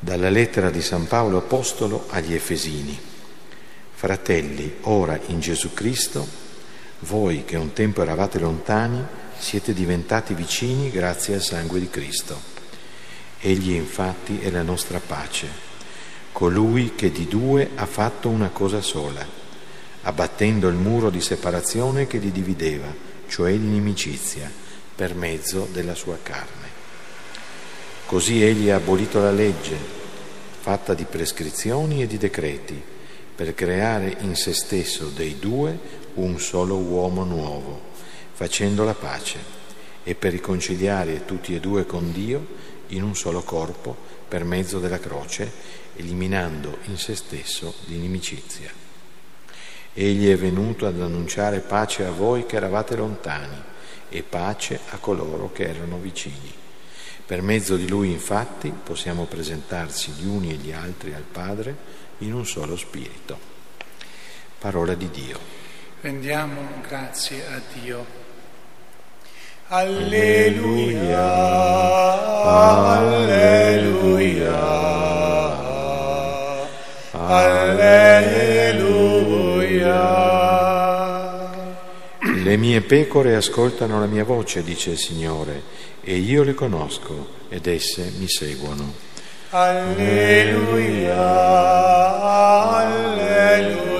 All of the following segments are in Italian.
Dalla lettera di San Paolo Apostolo agli Efesini. Fratelli, ora in Gesù Cristo, voi che un tempo eravate lontani, siete diventati vicini grazie al sangue di Cristo. Egli infatti è la nostra pace, colui che di due ha fatto una cosa sola, abbattendo il muro di separazione che li divideva, cioè l'inimicizia, per mezzo della sua carne Così egli ha abolito la legge, fatta di prescrizioni e di decreti, per creare in se stesso dei due un solo uomo nuovo, facendo la pace, e per riconciliare tutti e due con Dio in un solo corpo per mezzo della croce, eliminando in se stesso l'inimicizia. Egli è venuto ad annunciare pace a voi che eravate lontani e pace a coloro che erano vicini. Per mezzo di lui infatti possiamo presentarci gli uni e gli altri al Padre in un solo spirito. Parola di Dio. Rendiamo grazie a Dio. Alleluia, alleluia, mie pecore ascoltano la mia voce, dice il Signore e io le conosco ed esse mi seguono. Alleluia, alleluia.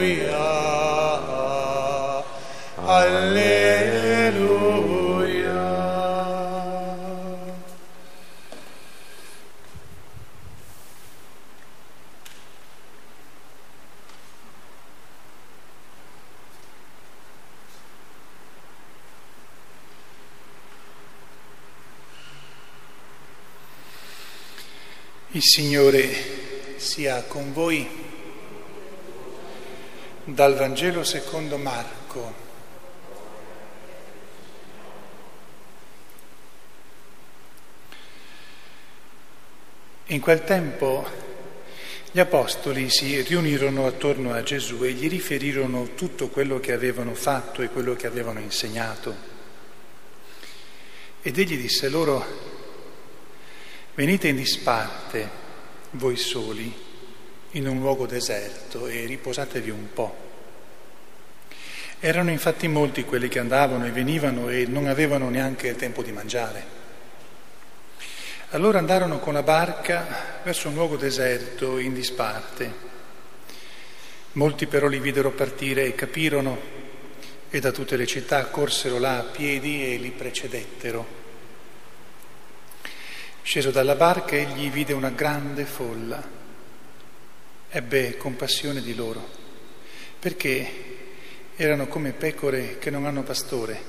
Il Signore sia con voi. Dal Vangelo secondo Marco. In quel tempo gli apostoli si riunirono attorno a Gesù e gli riferirono tutto quello che avevano fatto e quello che avevano insegnato. Ed egli disse loro, venite in disparte, voi soli, in un luogo deserto e riposatevi un po'. Erano infatti molti quelli che andavano e venivano e non avevano neanche il tempo di mangiare. Allora andarono con la barca verso un luogo deserto in disparte. Molti però li videro partire e capirono e da tutte le città corsero là a piedi e li precedettero. Sceso dalla barca egli vide una grande folla. Ebbe compassione di loro, perché erano come pecore che non hanno pastore,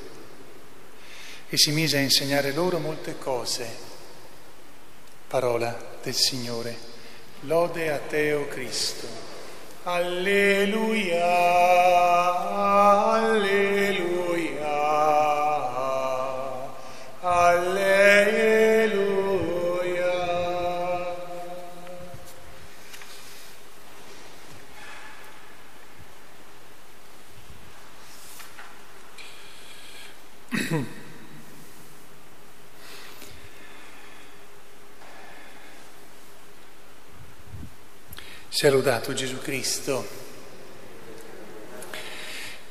e si mise a insegnare loro molte cose. Parola del Signore. Lode a te, o Cristo. Alleluia, Sia lodato Gesù Cristo.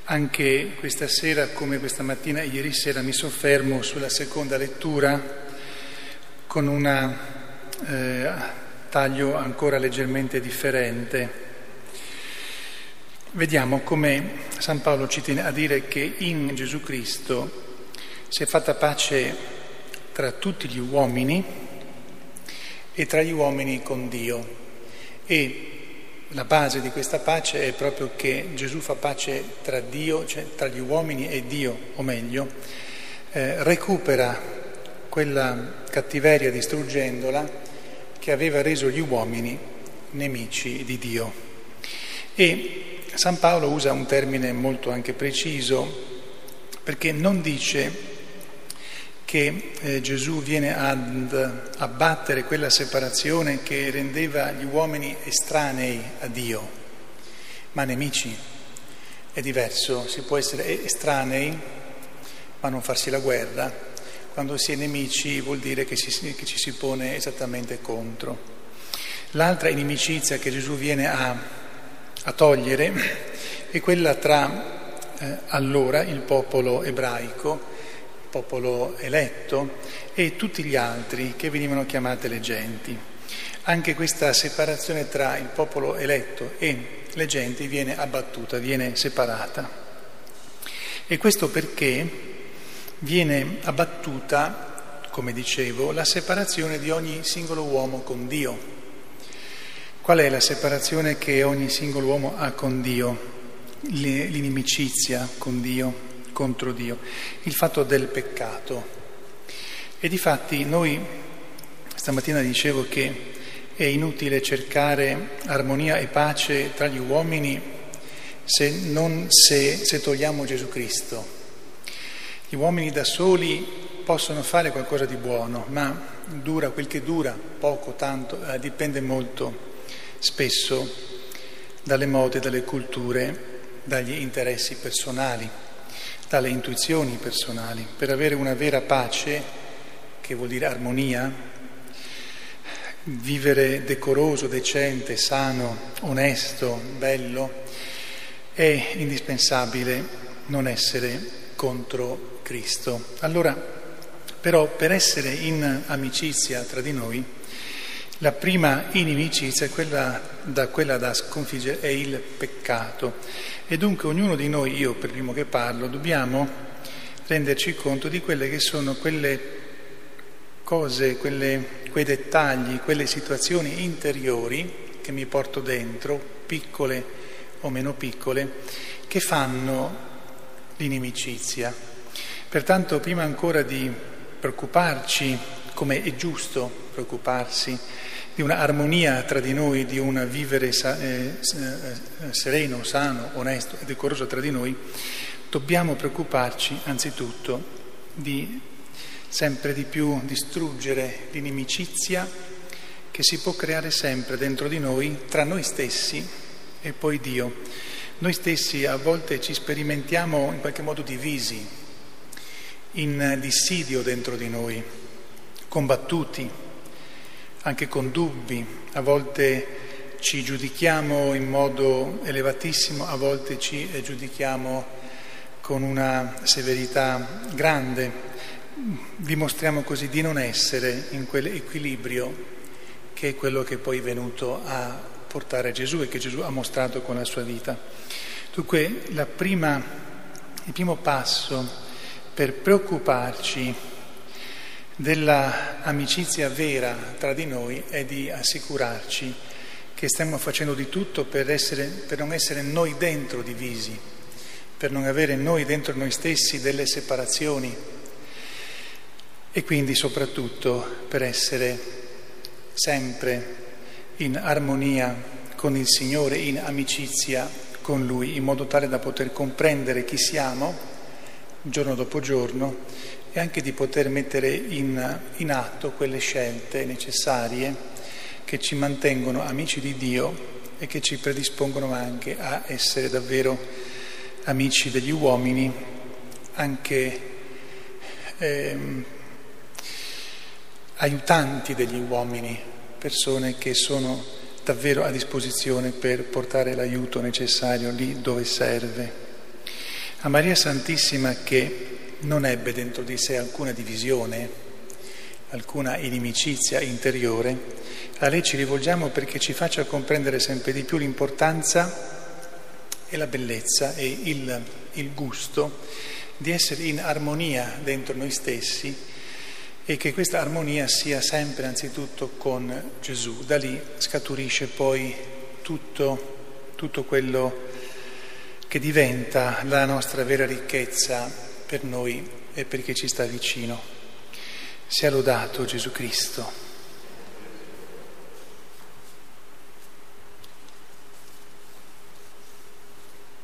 Anche questa sera, come questa mattina ieri sera, mi soffermo sulla seconda lettura con un eh, taglio ancora leggermente differente. Vediamo come San Paolo ci tiene a dire che in Gesù Cristo si è fatta pace tra tutti gli uomini e tra gli uomini con Dio. E la base di questa pace è proprio che Gesù fa pace tra Dio, cioè tra gli uomini e Dio, o meglio, eh, recupera quella cattiveria distruggendola che aveva reso gli uomini nemici di Dio. E San Paolo usa un termine molto anche preciso perché non dice che eh, Gesù viene ad abbattere quella separazione che rendeva gli uomini estranei a Dio, ma nemici. È diverso, si può essere estranei ma non farsi la guerra. Quando si è nemici vuol dire che, si, che ci si pone esattamente contro. L'altra inimicizia che Gesù viene a, a togliere è quella tra eh, allora il popolo ebraico, popolo eletto, e tutti gli altri che venivano chiamate le genti. Anche questa separazione tra il popolo eletto e le genti viene abbattuta, viene separata. E questo perché viene abbattuta, come dicevo, la separazione di ogni singolo uomo con Dio. Qual è la separazione che ogni singolo uomo ha con Dio? L'inimicizia con Dio, contro Dio, il fatto del peccato. E difatti noi, stamattina dicevo che è inutile cercare armonia e pace tra gli uomini se, non, se, se togliamo Gesù Cristo. Gli uomini da soli possono fare qualcosa di buono, ma dura quel che dura, poco, tanto, eh, dipende molto spesso dalle mode, dalle culture, dagli interessi personali, dalle intuizioni personali. Per avere una vera pace, che vuol dire armonia, vivere decoroso, decente, sano, onesto, bello, è indispensabile non essere contro Cristo. Allora, però, per essere in amicizia tra di noi, la prima inimicizia, quella da, quella da sconfiggere, è il peccato. E dunque ognuno di noi, io per primo che parlo, dobbiamo renderci conto di quelle che sono quelle cose, quelle, quei dettagli, quelle situazioni interiori che mi porto dentro, piccole o meno piccole, che fanno l'inimicizia. Pertanto prima ancora di preoccuparci, come è giusto preoccuparsi, di una armonia tra di noi, di un vivere eh, eh, sereno, sano, onesto e decoroso tra di noi, dobbiamo preoccuparci anzitutto di sempre di più distruggere l'inimicizia che si può creare sempre dentro di noi, tra noi stessi e poi Dio. Noi stessi a volte ci sperimentiamo in qualche modo divisi, in dissidio dentro di noi, combattuti, anche con dubbi, a volte ci giudichiamo in modo elevatissimo, a volte ci giudichiamo con una severità grande, dimostriamo così di non essere in quell'equilibrio che è quello che poi è venuto a portare Gesù e che Gesù ha mostrato con la sua vita. Dunque prima, il primo passo per preoccuparci dell'amicizia vera tra di noi è di assicurarci che stiamo facendo di tutto per, essere, per non essere noi dentro divisi, per non avere noi dentro noi stessi delle separazioni e quindi soprattutto per essere sempre in armonia con il Signore, in amicizia con Lui, in modo tale da poter comprendere chi siamo giorno dopo giorno e anche di poter mettere in, in atto quelle scelte necessarie che ci mantengono amici di Dio e che ci predispongono anche a essere davvero amici degli uomini, anche ehm, aiutanti degli uomini, persone che sono davvero a disposizione per portare l'aiuto necessario lì dove serve. A Maria Santissima che non ebbe dentro di sé alcuna divisione, alcuna inimicizia interiore, a lei ci rivolgiamo perché ci faccia comprendere sempre di più l'importanza e la bellezza e il, il gusto di essere in armonia dentro noi stessi e che questa armonia sia sempre anzitutto con Gesù. Da lì scaturisce poi tutto, tutto quello che diventa la nostra vera ricchezza per noi e per chi ci sta vicino. Sia lodato Gesù Cristo.